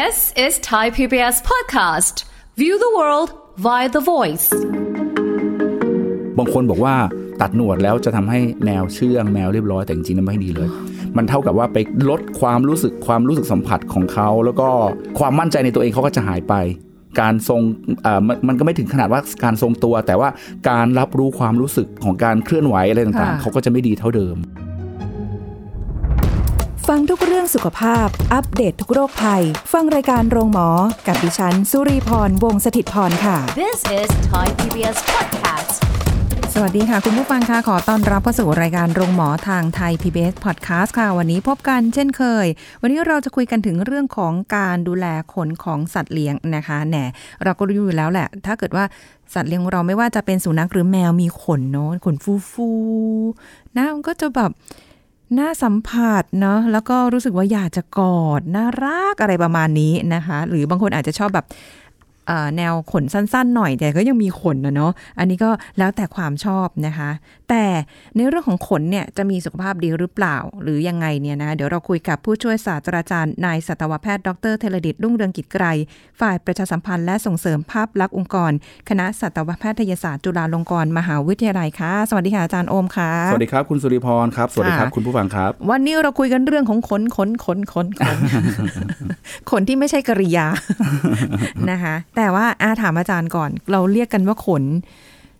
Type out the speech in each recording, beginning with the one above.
This is Thai PBS podcast. View the world via the voice. บางคนบอกว่าตัดหนวดแล้วจะทำให้แมวเชื่องแมวเรียบร้อยแต่จริงๆนั้นไม่ดีเลย มันเท่ากับว่าไปลดความรู้สึกความรู้สึกสัมผัสของเขา แล้วก็ความมั่นใจในตัวเองเขาก็จะหายไป การทรงเอ่อมันมันก็ไม่ถึงขนาดว่าการทรงตัว แต่ว่าการรับรู้ความรู้สึกของการเคลื่อนไหวอะไรต่างค่ะๆเขาก็จะไม่ดีเท่าเดิม ฟังทุกเรื่องสุขภาพ อัปเดตททุกโรคภัย ฟังรายการโรงหมอ กับดิฉัน สุรีพร วงศิตพร ค่ะ This is Thai PBS podcast. สวัสดีค่ะ คุณผู้ฟังค่ะ ขอต้อนรับเข้าสู่รายการโรงหมอทางไทย PBS Podcast ค่ะ วันนี้พบกันเช่นเคย วันนี้เราจะคุยกันถึงเรื่องของการดูแลขนของสัตว์เลี้ยงนะคะแหนเราก็รู้อยู่แล้วแหละ ถ้าเกิดว่าสัตว์เลี้ยงของเราไม่ว่าจะเป็นสุนัขหรือแมวมีขนเนาะขนฟูฟูๆนะมันก็จะแบบ น่าสัมผัสเนาะแล้วก็รู้สึกว่าอยากจะกอดน่ารักอะไรประมาณนี้นะคะ หรือบางคนอาจจะชอบแบบ แนวขนสั้นๆ หน่อยแต่ก็ยังมีขนนะเนาะอันนี้ก็แล้วแต่ความชอบนะคะ แต่ในเรื่องของขนเนี่ยจะมีสุขภาพดีหรือเปล่า หรือยังไงเนี่ยนะเดี๋ยวเราคุยกับผู้ช่วยศาสตราจารย์นายสัตวแพทย์ดรเทเลดิตรุ่งเรืองกิจไกรฝ่ายประชาสัมพันธ์และส่งเสริมภาพลักษณ์องค์กร คณะสัตวแพทยศาสตร์จุฬาลงกรณ์มหาวิทยาลัยค่ะ สวัสดีค่ะอาจารย์โอมค่ะสวัสดีครับคุณสุริพรครับสวัสดีครับค่ะคุณผู้ฟังครับ วันนี้เราคุยกันเรื่องของขนขนขนขนขนขนที่ไม่ใช่กริยานะคะแต่ว่าอาถามอาจารย์ก่อน เราเรียกกันว่าขน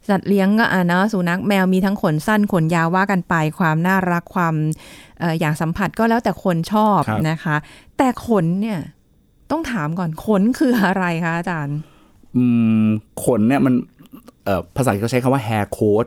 สัตว์เลี้ยงก็อะเนอะสุนัขแมวมีทั้งขนสั้นขนยาวว่ากันไปความน่ารักความเอออยากสัมผัสก็แล้วแต่คนชอบครับนะคะ แต่ขนเนี่ย ต้องถามก่อนขนคืออะไรคะอาจารย์ อืมขนเนี่ยมันเอ่อภาษาอังกฤษเขาใช้คำว่า hair coat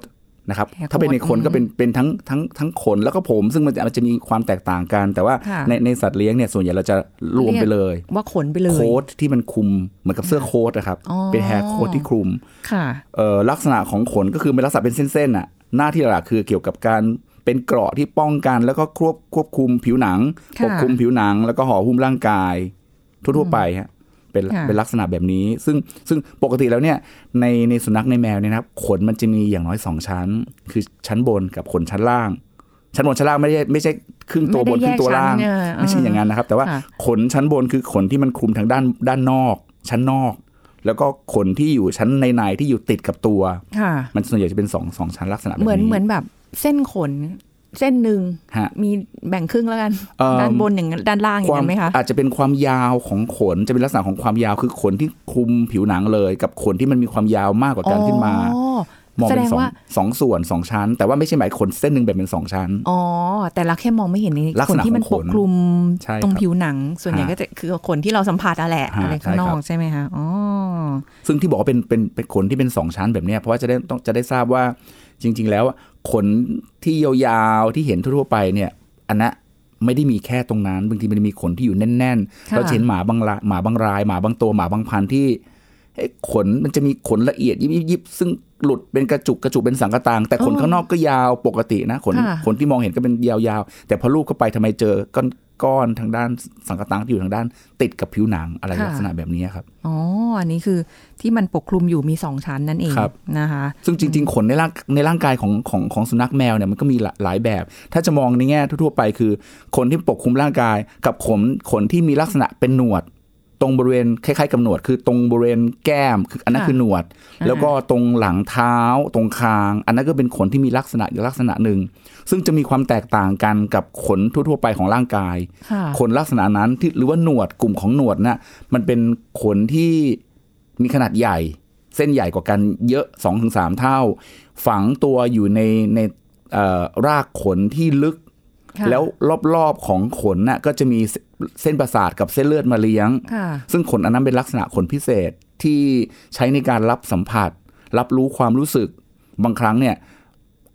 นะครับ hair ถ้าเป็นใน coat คนอืมก็เป็นเป็นทั้งทั้งทั้งขนแล้วก็ผม ซึ่งมันจะมันจะมีความแตกต่างกัน แต่ว่าค่ะในในสัตว์เลี้ยงเนี่ยส่วนใหญ่เราจะรวมไปเลย ว่าขนไปเลยโค้ทที่มันคลุมเหมือนกับเสื้อโค้ทนะครับอ๋อเป็นแฮร์โค้ทที่คลุมค่ะเอ่อลักษณะของขนก็คือเป็นลักษณะเป็นเส้นๆอะหน้าที่หลักๆคือเกี่ยวกับการเป็นเกราะที่ป้องกันแล้วก็ควบควบคุมผิวหนังค่ะปกคลุมผิวหนัง แล้วก็ห่อหุ้มร่างกาย ทั่วๆไปฮะ เป็นค่ะเป็นลักษณะแบบนี้ ซึ่งซึ่งปกติแล้วเนี่ยในในสุนัขในแมวเนี่ยนะครับขนมันจะมีอย่างน้อยสองชั้น คือชั้นบนกับขนชั้นล่าง ชั้นบนชั้นล่างไม่ได้ไม่ใช่ครึ่งตัวบนครึ่งตัวล่าง ไม่ได้แยกชั้นเนี่ยไม่ใช่อย่างนั้นนะครับ แต่ว่าค่ะขนชั้นบนคือขนที่มันคลุมทางด้านด้านนอก ชั้นนอก แล้วก็ขนที่อยู่ชั้นในในๆที่อยู่ติดกับตัวค่ะมันส่วนใหญ่จะเป็นสองสองชั้นลักษณะแบบนี้เหมือนเหมือนแบบเส้นขน เส้นหนึ่งฮะมีแบ่งครึ่งแล้วกันเอิ่มด้านบนอย่างนั้นด้านล่างอย่าควางมนั้นไหมคะ อาจจะเป็นความยาวของขนจะเป็นลักษณะของความยาวคือขนที่คลุมผิวหนังเลย กับขนที่มันมีความยาวมากกว่ากันขึ้นมาอ๋อมองแสเป็ดนงสองว่าสองส่วนสองชั้น แต่ว่าไม่ใช่หมายขนเส้นหนึ่งแบ่งเป็นสองชั้น อ๋อ แต่เราแค่มองไม่เห็นในลักขษนณะที่มันของปขนกคลุมใช่ครับตรงผิวหนัง ส่วนใหญ่ฮะก็จะคือขนที่เราสัมผัสอะแหละฮะอะไรข้างนอกใช่ครับใช่ไหมคะอ๋อซึ่งที่บอกว่าเป็นเป็นเป็นขนที่เป็นสองชั้นแบบเนี้ยเพราะว่าจะได้ต้องจะได้ทราบว่าจริง ๆ แล้ว ขนที่ยาวๆที่เห็นทั่วๆไปเนี่ย อันนั้นไม่ได้มีแค่ตรงนั้น บางทีมันมีขนที่อยู่แน่นๆค่ะเราจะเห็นหมาบางละหมาบางราย หมาบางตัวหมาบางพันธุ์ที่เอ้ยขนมันจะมีขนละเอียดยิบยิบยิบซึ่งหลุดเป็นกระจุกกระจุกเป็นสังกะตางแต่ขนข้างนอกก็ยาวปกตินะขนค่ะขนที่มองเห็นก็เป็นยาวๆแต่พอลูบเข้าไปทำไมเจอก้อน ก้อนทางด้านสังกะตางที่อยู่ทางด้าน ติดกับผิวหนังอะไรลักษณะแบบนี้ครับ อ๋อ อันนี้คือที่มันปกคลุมอยู่มีสองชั้นนั่นเองครับนะคะ ซึ่งจริง ๆ ขนในร่างในร่างกายของของของสุนัขแมวเนี่ยมันก็มีหลาหลายแบบ ถ้าจะมองในแง่ทั่วๆไปคือ ขนที่ปกคลุมร่างกาย กับขนขนที่มีลักษณะเป็นหนวด ตรงบริเวณคล้ายๆกับหนวด คือตรงบริเวณแก้มคืออันนั้นค่ะคือหนวด แล้วก็ตรงหลังเท้า ตรงคาง อันนั้นก็เป็นขนที่มีลักษณะอีกลักษณะหนึ่ง ซึ่งจะมีความแตกต่างกันกับขนทั่วๆไปของร่างกายค่ะขนลักษณะนั้นที่หรือว่าหนวดกลุ่มของหนวดน่ะมันเป็นขนที่มีขนาดใหญ่ เส้นใหญ่กว่ากันเยอะ2อถึงสเท่า ฝังตัวอยู่ในในเอ่อรากขนที่ลึกค่ะ แล้วรอบๆของขนน่ะก็จะมีเสเส้นประสาทกับเส้นเลือดมาเลี้ยงค่ะซึ่งขนอันนั้นเป็นลักษณะขนพิเศษที่ใช้ในการรับสัมผัส รับรู้ความรู้สึกบางครั้งเนี่ย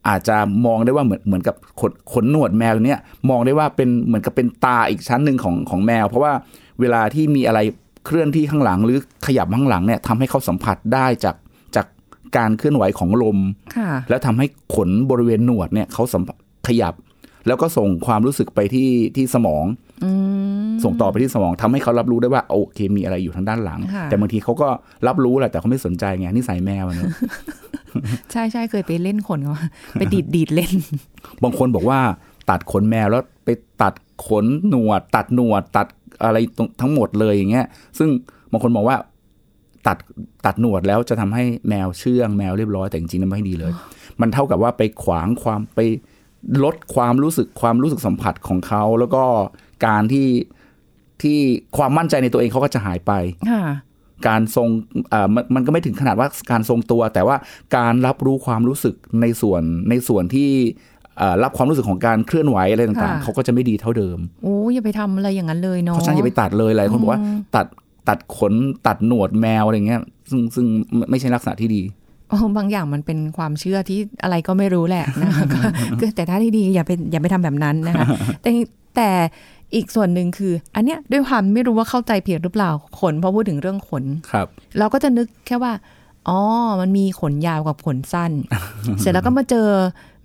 อาจจะมองได้ว่าเหมือนเหมือนกับขนขนหนวดแมวเนี่ยมองได้ว่าเป็นเหมือนกับเป็นตาอีกชั้นหนึ่งของของแมว เพราะว่าเวลาที่มีอะไรเคลื่อนที่ข้างหลังหรือขยับข้างหลังเนี่ยทำให้เขาสัมผัสได้จากจากการเคลื่อนไหวของลมค่ะแล้วทำให้ขนบริเวณหนวดเนี่ยเขาสัมผัสขยับ แล้วก็ส่งความรู้สึกไปที่ที่สมองอืมส่งต่อไปที่สมองทำให้เขารับรู้ได้ว่าโอเคมีอะไรอยู่ทางด้านหลังค่ะแต่บางทีเขาก็รับรู้แหละแต่เขาไม่สนใจไงนิสัยแมวอะเนอะใช่ใช่เคยไปเล่นขนเขาไปดีดดีดเล่น บางคนบอกว่าตัดขนแมวแล้วไปตัดขนหนวด ตัดหนวด ตัดอะไรตรงทั้งหมดเลยอย่างเงี้ย ซึ่งบางคนมองว่าตัดตัดหนวดแล้วจะทำให้แมวเชื่องแมวเรียบร้อยแต่จริงๆนั้นไม่ดีเลย มันเท่ากับว่าไปขวางความไป ลดความรู้สึกความรู้สึกสัมผัสของเขาแล้วก็การที่ที่ความมั่นใจในตัวเองเขาก็จะหายไปค่ะการทรงเอ่อมันมันก็ไม่ถึงขนาดว่าการทรงตัว แต่ว่าการรับรู้ความรู้สึกในส่วนในส่วนที่เอ่อรับความรู้สึกของการเคลื่อนไหวอะไรต่างๆค่ะเขาก็จะไม่ดีเท่าเดิมโอ้อย่าไปทำอะไรอย่างนั้นเลยเนาะเพราะฉะนั้นอย่าไปตัดเลยหลายคนบอกว่าตัดตัดขนตัดหนวดแมวอะไรเงี้ยซึ่งซึ่งไม่ใช่ลักษณะที่ดีโอ้ บางอย่างมันเป็นความเชื่อที่อะไรก็ไม่รู้แหละนะคะก็ก็แต่ถ้าที่ดีอย่าไปอย่าไปทำแบบนั้นนะคะแต่แต่อีกส่วนหนึ่งคือ อันเนี้ยด้วยความไม่รู้ว่าเข้าใจผิดหรือเปล่าขนเพราะพูดถึงเรื่องขนครับ เราก็จะนึกแค่ว่าอ๋อ มันมีขนยาวกับขนสั้น เสร็จแล้วก็มาเจอ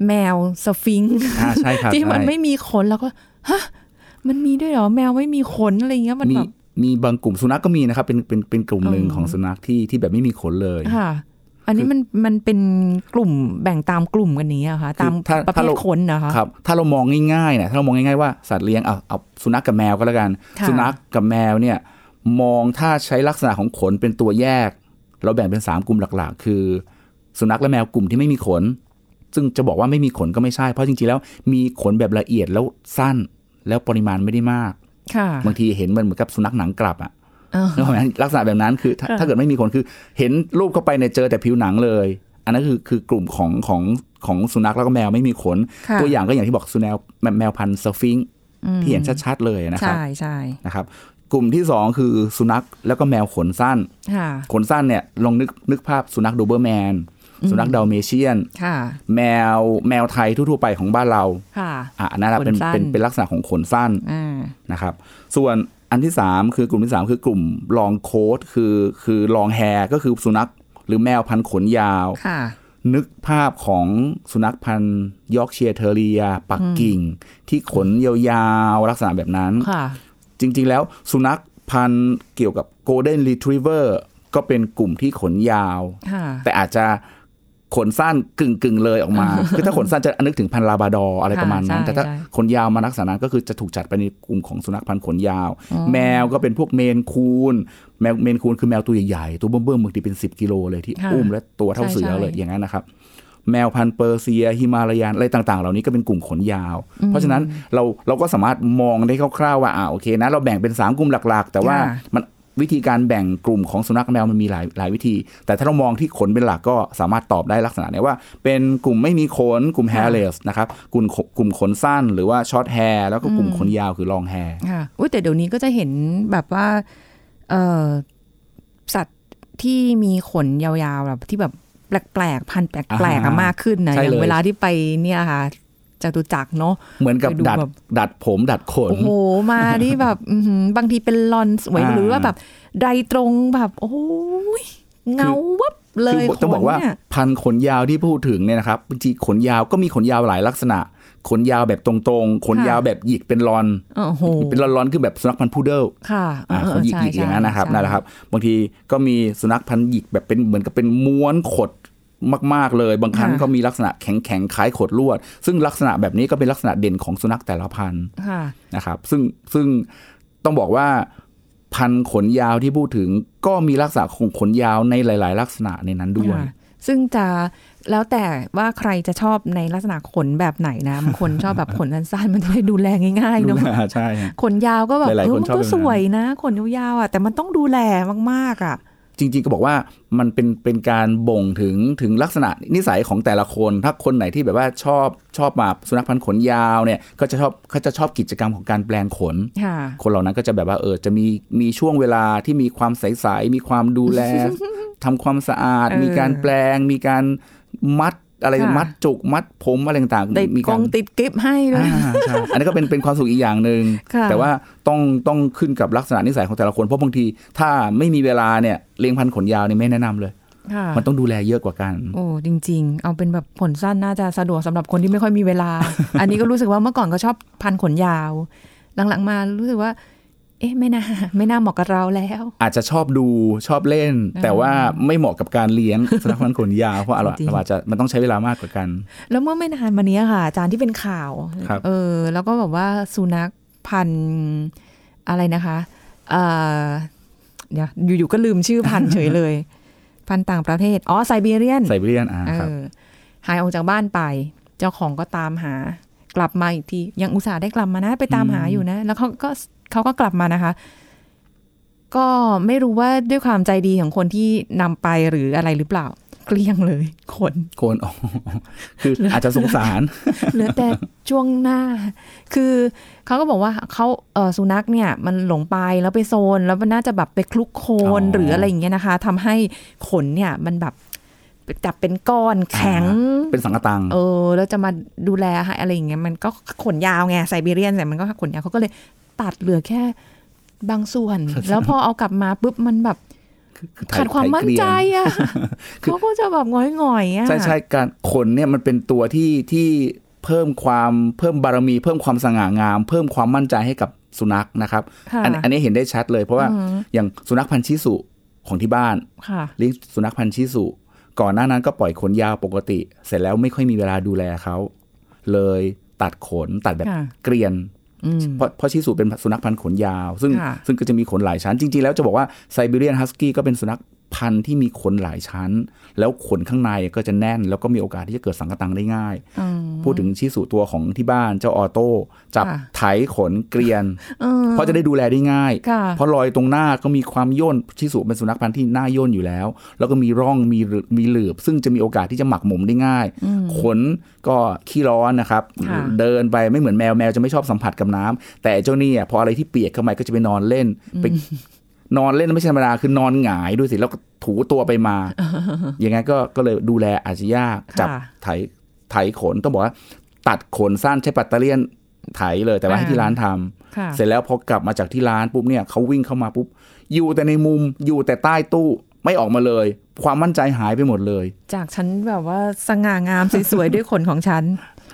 แมวสฟิงค์อ่าใช่ครับที่มันใช่ไม่มีขนแล้วก็ฮะมันมีด้วยเหรอแมวไม่มีขนอะไรเงี้ยมันมีแบบมีบางกลุ่มสุนัขก็มีนะครับ เป็นเป็นเป็นกลุ่มหนึ่งอืมของสุนัขที่ที่แบบไม่มีขนเลยค่ะ อันนี้มันมันเป็นกลุ่มแบ่งตามกลุ่มกันนี้อะคะตามถ้าประเภถ้าทเราขนนะคะครับ ถ้าเรามองง่ายๆเนี่ยถ้าเรามองง่ายๆว่าสัตว์เลี้ยงเอาเอาสุนัขกับแมวก็แล้วกันค่ะสุนัขกับแมวเนี่ยมองถ้าใช้ลักษณะของขนเป็นตัวแยก เราแบ่งเป็นสามกลุ่มหลักๆ คือ สุนัขและแมวกลุ่มที่ไม่มีขน ซึ่งจะบอกว่าไม่มีขนก็ไม่ใช่เพราะจริงๆแล้วมีขนแบบละเอียดแล้วสั้นแล้วปริมาณไม่ได้มากค่ะบางทีเห็นมันเหมือนกับสุนัขหนังกลับอะ เออนึกออกไหมลักษณะแบบนั้นคือถ้าค่ะถ้าเกิดไม่มีขนคือเห็นรูปเข้าไปเนี่ยเจอแต่ผิวหนังเลย อันนั้นคือคือกลุ่มของของของสุนัขแล้วก็แมวไม่มีขนค่ะตัวอย่างก็อย่างที่บอกสุนัขแมวแมวพันธุ์สฟิงค์ที่เห็นชัดๆเลยนะครับใช่ใช่นะครับกลุ่มที่สองคือสุนัขแล้วก็แมวขนสั้นค่ะขนสั้นเนี่ยลองนึกนึกภาพสุนัขโดเบอร์แมน สุนัขดาลเมเชียนค่ะแมวแมวไทยทั่วๆไปของบ้านเราค่ะอะอันนั้นนะเป็นขนสั้นเป็นเป็นลักษณะของขนสั้นอ่านะครับ ส่วน อันที่ 3 คือกลุ่มที่ 3 คือกลุ่ม long coat คือคือ long hair ก็คือสุนัขหรือแมวพันธุ์ขนยาวค่ะนึกภาพของสุนัขพันธุ์ยอร์กเชียร์เทร์เรีย ปักกิ่ง ที่ขนยาวๆ ลักษณะแบบนั้นค่ะจริงๆแล้วสุนัขพันธุ์เกี่ยวกับโกลเด้นรีทรีฟเวอร์ก็เป็นกลุ่มที่ขนยาวค่ะแต่อาจจะ ขนสั้นกึ่งกึ่งๆเลยออกมา คือถ้าขนสั้นจะนึกถึงพันธุ์ลาบราดอร์อะไรประมาณนั้นใช่แต่ถ้าใช่ขนยาวมาลักษณะนั้นก็คือจะถูกจัดไปในกลุ่มของสุนัขพันธุ์ขนยาว แมวก็เป็นพวกเมนคูนแมวเมนคูนคือแมวตัวใหญ่ๆ ตัวเบิ่มๆบางทีเป็น 10 กิโลเลยที่ค่ะอุ้มและตัวเท่าใช่เสือเลยใช่อย่างนั้นนะครับ แมวพันธุ์เปอร์เซียฮิมาลายันอะไรต่าง ๆ เหล่านี้ก็เป็นกลุ่มขนยาว เพราะฉะนั้นเราเราก็สามารถมองได้คร่าวๆว่าอ่าโอเคนะเราแบ่งเป็นสามกลุ่มหลักๆ แต่ว่าค่ะมัน วิธีการแบ่งกลุ่มของสุนัขแมวมันมีหลายหลายวิธี แต่ถ้าเรามองที่ขนเป็นหลักก็สามารถตอบได้ลักษณะเนี้ยว่า เป็นกลุ่มไม่มีขนกลุ่ม hairless นะครับกลุ่มขกลุ่มขนสั้นหรือว่า short hair แล้วก็กลุ่มขนยาวคือ long hair ค่ะอุ้ยแต่เดี๋ยวนี้ก็จะเห็นแบบว่าเออสัตว์ที่มีขนยาวๆแบบที่แบบแปลกๆพันธุ์แปลกๆอะอ่าฮะมากขึ้นนะใช่อย่างเลยเวลาที่ไปเนี่ยค่ะ จตุจักรเนาะเหมือนกับไปดูดัดแบบดัดผมดัดขน โอ้โห มาที่แบบอื้อหือบางทีเป็นลอนสวยอ่าหรือว่าแบบไดตรงแบบโอ้ยเงาวับเลคืยต้องบอกว่าขนเนี่ยพันธุ์ขนยาวที่พูดถึงเนี่ยนะครับบางทีขนยาวก็มีขนยาวหลายลักษณะ ขนยาวแบบตรงๆ ขนยาวแบบหยิกเป็นรอนโอ้โหเป็นรอนๆคือแบบสุนัขพันธุ์พุดเดิลค่ะอ่าเออขนหยิกใช่หยิกอย่างนั้นนะครับใช่นั่นแหละครับ บางทีก็มีสุนัขพันธุ์หยิกแบบเป็นเหมือนกับเป็นม้วนขด มาก ๆ เลย บางครั้งก็มีลักษณะแข็งๆคล้ายขดลวด ซึ่งลักษณะแบบนี้ก็เป็นลักษณะเด่นของสุนัขแต่ละพันธุ์ค่ะนะครับ ซึ่งซึ่งต้องบอกว่าพันธุ์ขนยาวที่พูดถึงก็มีลักษณะของขนยาวในหลาย ๆ ลักษณะในนั้นด้วยค่ะซึ่งจะแล้วแต่ว่าใครจะชอบในลักษณะขนแบบไหนนะบางคนชอบแบบขนสั้นๆมันจะได้ดูแลง่ายๆเนาะใช่ฮะขนยาวก็แบบหลายๆเออคนมันชอบก็แบบนั้นสวยนะ ขนยาวๆอะแต่มันต้องดูแลมากๆอะ จริง ๆ ก็บอกว่ามันเป็นเป็นการบ่งถึงถึงลักษณะนิสัยของแต่ละคน ถ้าคนไหนที่แบบว่าชอบชอบมาสุนัขพันธุ์ขนยาวเนี่ยก็จะชอบเขาจะชอบกิจกรรมของการแปลงขนค่ะคนเหล่านั้นก็จะแบบว่าเออจะมีมีช่วงเวลาที่มีความใสๆมีความดูแลทำความสะอาดเออมีการแปลงมีการมัด อะไรค่ะมัดจุกมัดผมอะไรต่างๆติดมีกการงติดกิฟให้ด้วยอ่าใช่อันนี้ก็เป็นเป็นความสุขอีกอย่างหนึ่งค่ะแต่ว่าต้องต้องขึ้นกับลักษณะนิสัยของแต่ละคนเพราะบางที ถ้าไม่มีเวลาเนี่ยเลี้ยงพันธุ์ขนยาวนี่ไม่แนะนำเลยค่ะมันต้องดูแลเยอะกว่ากัน โอ้จริง ๆ เอาเป็นแบบขนสั้นน่าจะสะดวกสำหรับคนที่ไม่ค่อยมีเวลา อันนี้ก็รู้สึกว่าเมื่อก่อนก็ชอบพันขนยาว หลังๆมารู้สึกว่า เอ๊ะไม่น่าไม่น่าเหมาะกับเราแล้ว อาจจะชอบดูชอบเล่น แต่ว่าไม่เหมาะกับการเลี้ยงสุนัขพันธุ์ขนยาวเพราะอะไรจริงอาจจะมันต้องใช้เวลามากกว่ากัน แล้วเมื่อไม่นานมานี้ค่ะ อาจารย์ที่เป็นข่าวครับเออ แล้วก็แบบว่าสุนัขพันธุ์อะไรนะคะเอ่อเดี๋ยวอยู่ๆก็ลืมชื่อพันธุ์เฉยเลย พันธุ์ต่างประเทศอ๋อไซบีเรียนไซบีเรียนอ่าเอครับอหายออกจากบ้านไป เจ้าของก็ตามหากลับมาอีกทียังอุตส่าห์ได้กลับมานะ ไปตามหาอยู่นะ แล้วเขาก็ เขาก็กลับมานะคะ ก็ไม่รู้ว่าด้วยความใจดีของคนที่นำไปหรืออะไรหรือเปล่า เกลี้ยงเลยคนโคนอ๋อคืออาจจะสงสารเหลือแต่ช่วงหน้า คือเขาก็บอกว่าเขาเออสุนัขเนี่ย มันหลงไปแล้วไปโซน แล้วมันน่าจะแบบไปคลุกโคลนอ๋อหรืออะไรอย่างเงี้ยนะคะทำให้ขนเนี่ยมันแบบจับเป็นก้อนแข็ง เป็นสังกะตัง เออ แล้วจะมาดูแลให้อะไรอย่างเงี้ยมันก็ขนยาวไงไซบีเรียนแต่มันก็ขนยาวเขาก็เลย ตัดเหลือแค่บางส่วน แล้วพอเอากลับมาปุ๊บมันแบบคือไทยขาดความมั่นใจไทยเกรียอะเขาก็จะแบบง่อยๆอะใช่ใช่การขนเนี่ยมันเป็นตัวที่ที่เพิ่มความเพิ่มบารมี เพิ่มความสง่างาม เพิ่มความมั่นใจให้กับสุนัขนะครับค่ะอันอันนี้เห็นได้ชัดเลยเพราะว่าอืมอย่างสุนัขพันธุ์ชิสุของที่บ้านค่ะเลี้ยงสุนัขพันธุ์ชิสุก่อนหน้านั้นก็ปล่อยขนยาวปกติ เสร็จแล้วไม่ค่อยมีเวลาดูแลเขาเลยตัดขนตัดแบบค่ะเกรียนอืม เพราะเพราะชิสุเป็นสุนัขพันธุ์ขนยาว ซึ่งค่ะซึ่งก็จะมีขนหลายชั้น จริง ๆ แล้วจะบอกว่าไซบีเรียนฮัสกี้ก็เป็นสุนัข พันธุ์ที่มีขนหลายชั้น แล้วขนข้างในก็จะแน่น แล้วก็มีโอกาสที่จะเกิดสังกะตังได้ง่ายอืมพูดถึงชิสุตัวของที่บ้านเจ้าออโต้จับค่ะไถขนเกรียนเออเพราะจะได้ดูแลได้ง่ายค่ะเพราะรอยตรงหน้าก็มีความย่นชิสุเป็นสุนัขพันธุ์ที่หน้าย่นอยู่แล้ว แล้วก็มีร่องมีหลืมีหลืบ ซึ่งจะมีโอกาสที่จะหมักหมมได้ง่าย ขนก็ขี้ร้อนนะครับค่ะเดินไปไม่เหมือนแมวแมวจะไม่ชอบสัมผัสกับน้ำแต่เจ้านี่อะพออะไรที่เปียกเข้ามาก็จะไปนอนเล่นไป นอนเล่นไม่ใช่ธรรมดาคือนอนหงายด้วยสิแล้วก็ถูตัวไปมา อย่างงั้นก็ก็เลยดูแลอาจจะยากจับค่ะไถไถขนต้องบอกว่า ตัดขนสั้นใช้ปัตเตอร์เลียนไถเลยแต่ว่าให้ที่ร้านทำค่ะเสร็จแล้วพอกลับมาจากที่ร้านปุ๊บเนี่ยเขาวิ่งเข้ามาปุ๊บ อยู่แต่ในมุมอยู่แต่ใต้ตู้ไม่ออกมาเลย ความมั่นใจหายไปหมดเลย จากฉันแบบว่าสง่างามสวยๆด้วยขนของฉัน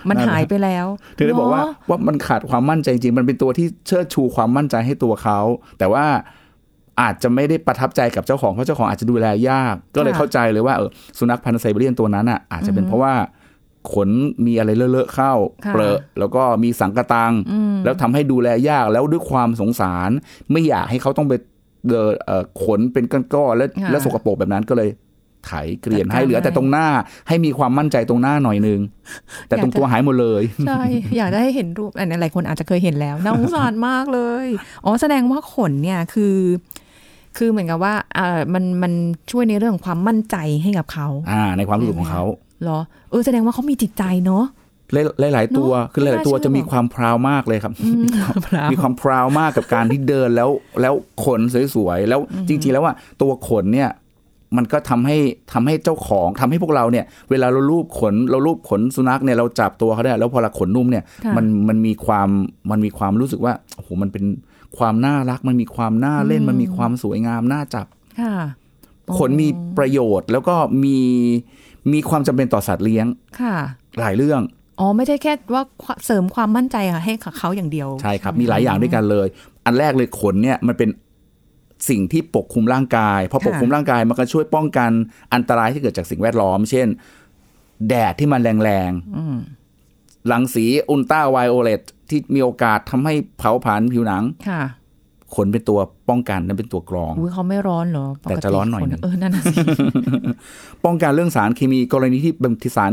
มันหายไปแล้วถึงได้บอกว่าเนะว่ามันขาดความมั่นใจจริงมันเป็นตัวที่เชิดชูความมั่นใจให้ตัวเขาแต่ว่า อาจจะไม่ได้ประทับใจกับเจ้าของเพราะเจ้าของอาจจะดูแลยาก ก็เลยเข้าใจเลยว่าเออสุนัขพันธุ์ไซบีเรียนตัวนั้นอะอาจจะเป็นเพราะว่าขนมีอะไรเลอะๆเข้าค่ะเปรอะแล้วก็มีสังกะตัง แล้วทำให้ดูแลยากแล้วด้วยความสงสาร ไม่อยากให้เขาต้องไปเดินเอ่อขนเป็นก้อนๆแล้วค่ะแล้วสกปรกแบบนั้นก็เลยไถเกลียนให้จัดการเหลือแต่ให้ตรงหน้าให้มีความมั่นใจตรงหน้าหน่อยนึง แต่ตรงตัวหายหมดเลยใช่อยากได้เห็นรูปอันนี้หลายคนอาจจะเคยเห็นแล้วน่าสงสารมากเลย อ๋อแสดงว่าขนเนี่ยคือ คือเหมือนกับว่าเออมันมันช่วยในเรื่องของความมั่นใจให้กับเขาอ่า ในความรู้สึกของเขาเหรอเออแสดงว่าเขามีจิตใจเนาะหลายหลายๆตัวเนอะคือหลายๆตัวไม่น่าเชื่อจะมีความพราวมากเลยครับพราวมีความพราวมากกับการที่เดินแล้วแล้วขนสวยๆแล้วจริง ๆ แล้วว่าตัวขนเนี่ยมันก็ทำให้ทำให้เจ้าของทำให้พวกเราเนี่ย เวลาเราลูบขนเราลูบขนสุนัขเนี่ยเราจับตัวเขาได้ แล้วพอเราขนนุ่มเนี่ยค่ะมันมันมีความมันมีความรู้สึกว่าโอ้โหมันเป็น ความน่ารักมันมีความน่าเล่นมันมีความสวยงามน่าจับค่ะขนมีประโยชน์แล้วก็มีมีความจำเป็นต่อสัตว์เลี้ยงค่ะ หลายเรื่องอ๋อไม่ใช่แค่ว่าเสริมความมั่นใจค่ะให้กับเขาอย่างเดียว ใช่ครับมีหลายอย่างด้วยกันเลย อันแรกเลยขนเนี่ยมันเป็นสิ่งที่ปกคลุมร่างกายพอปกคลุมร่างกายมันก็ช่วยป้องกันอันตรายที่เกิดจากสิ่งแวดล้อม เช่น แดดที่มันแรงๆรังสีอุลตราไวโอเลต ที่มีโอกาสทำให้เผาผลาญผิวหนังค่ะขนเป็นตัวป้องกันนั่นเป็นตัวกรองอุ้ยเขาไม่ร้อนเหรอปกแต่จะร้อนหน่อยขหนึ่งเออนั่นน่ะสิป้องกันเรื่องสารเคมีกรณีที่บางทีสาร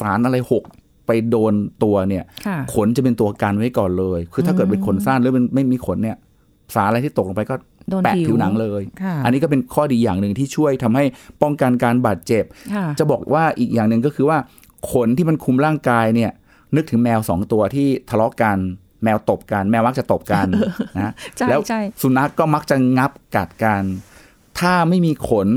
สารอะไรหกไปโดนตัวเนี่ยค่ะขนจะเป็นตัวกันไว้ก่อนเลย คือถ้าเกิดเป็นขนสั้นหรือมันไม่มีขนเนี่ย สารอะไรที่ตกลงไปก็โดนแปะผิวผิวหนังเลยค่ะอันนี้ก็เป็นข้อดีอย่างหนึ่งที่ช่วยทำให้ป้องกันการบาดเจ็บค่ะจะบอกว่าอีกอย่างหนึ่งก็คือว่าขนที่มันคลุมร่างกายเนี่ย นึกถึงแมวสองตัวที่ทะเลาะกัน แมวตบกัน แมวมักจะตบกันนะใช่แล้วใช่สุนัขก็มักจะงับกัดกัน ถ้าไม่มีขน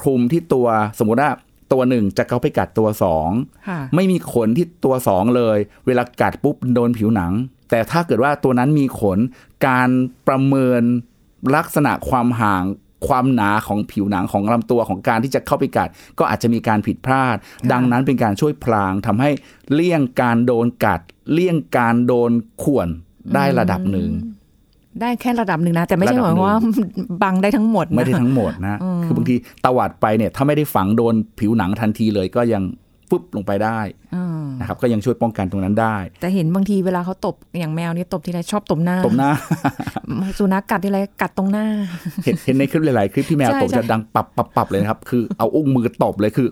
คลุมที่ตัวสมมติว่าตัวหนึ่งจะเข้าไปกัดตัวสองค่ะไม่มีขนที่ตัวสองเลย เวลากัดปุ๊บโดนผิวหนัง แต่ถ้าเกิดว่าตัวนั้นมีขนการประเมินลักษณะความห่าง ความหนาของผิวหนังของลำตัวของการที่จะเข้าไปกัด ก็อาจจะมีการผิดพลาด ดังนั้นเป็นการช่วยพลางทำให้เลี่ยงการโดนกัด เลี่ยงการโดนข่วนได้ระดับหนึ่งได้แค่ระดับหนึ่งนะ แต่ไม่ใช่ระหดับมายความว่าหนึ่บังได้ทั้งหมดนะไม่ได้ทั้งหมดนะ คือบางทีตวัดไปเนี่ย ถ้าไม่ได้ฝังโดนผิวหนังทันทีเลยก็ยังปุ๊บลงไปได้อืม นะครับก็ยังช่วยป้องกันตรงนั้นได้ แต่เห็นบางทีเวลาเขาตบอย่างแมวเนี่ยตบทีไรชอบตบหน้าตบหน้าสุนัขกัดทีไรกัดตรงหน้า เห็นเห็นในคลิปหลายๆคลิปที่แมวใช่ตบใช่จะดังปับปับปับเลยนะครับคือเอาอุ้งมือตบเลยคือ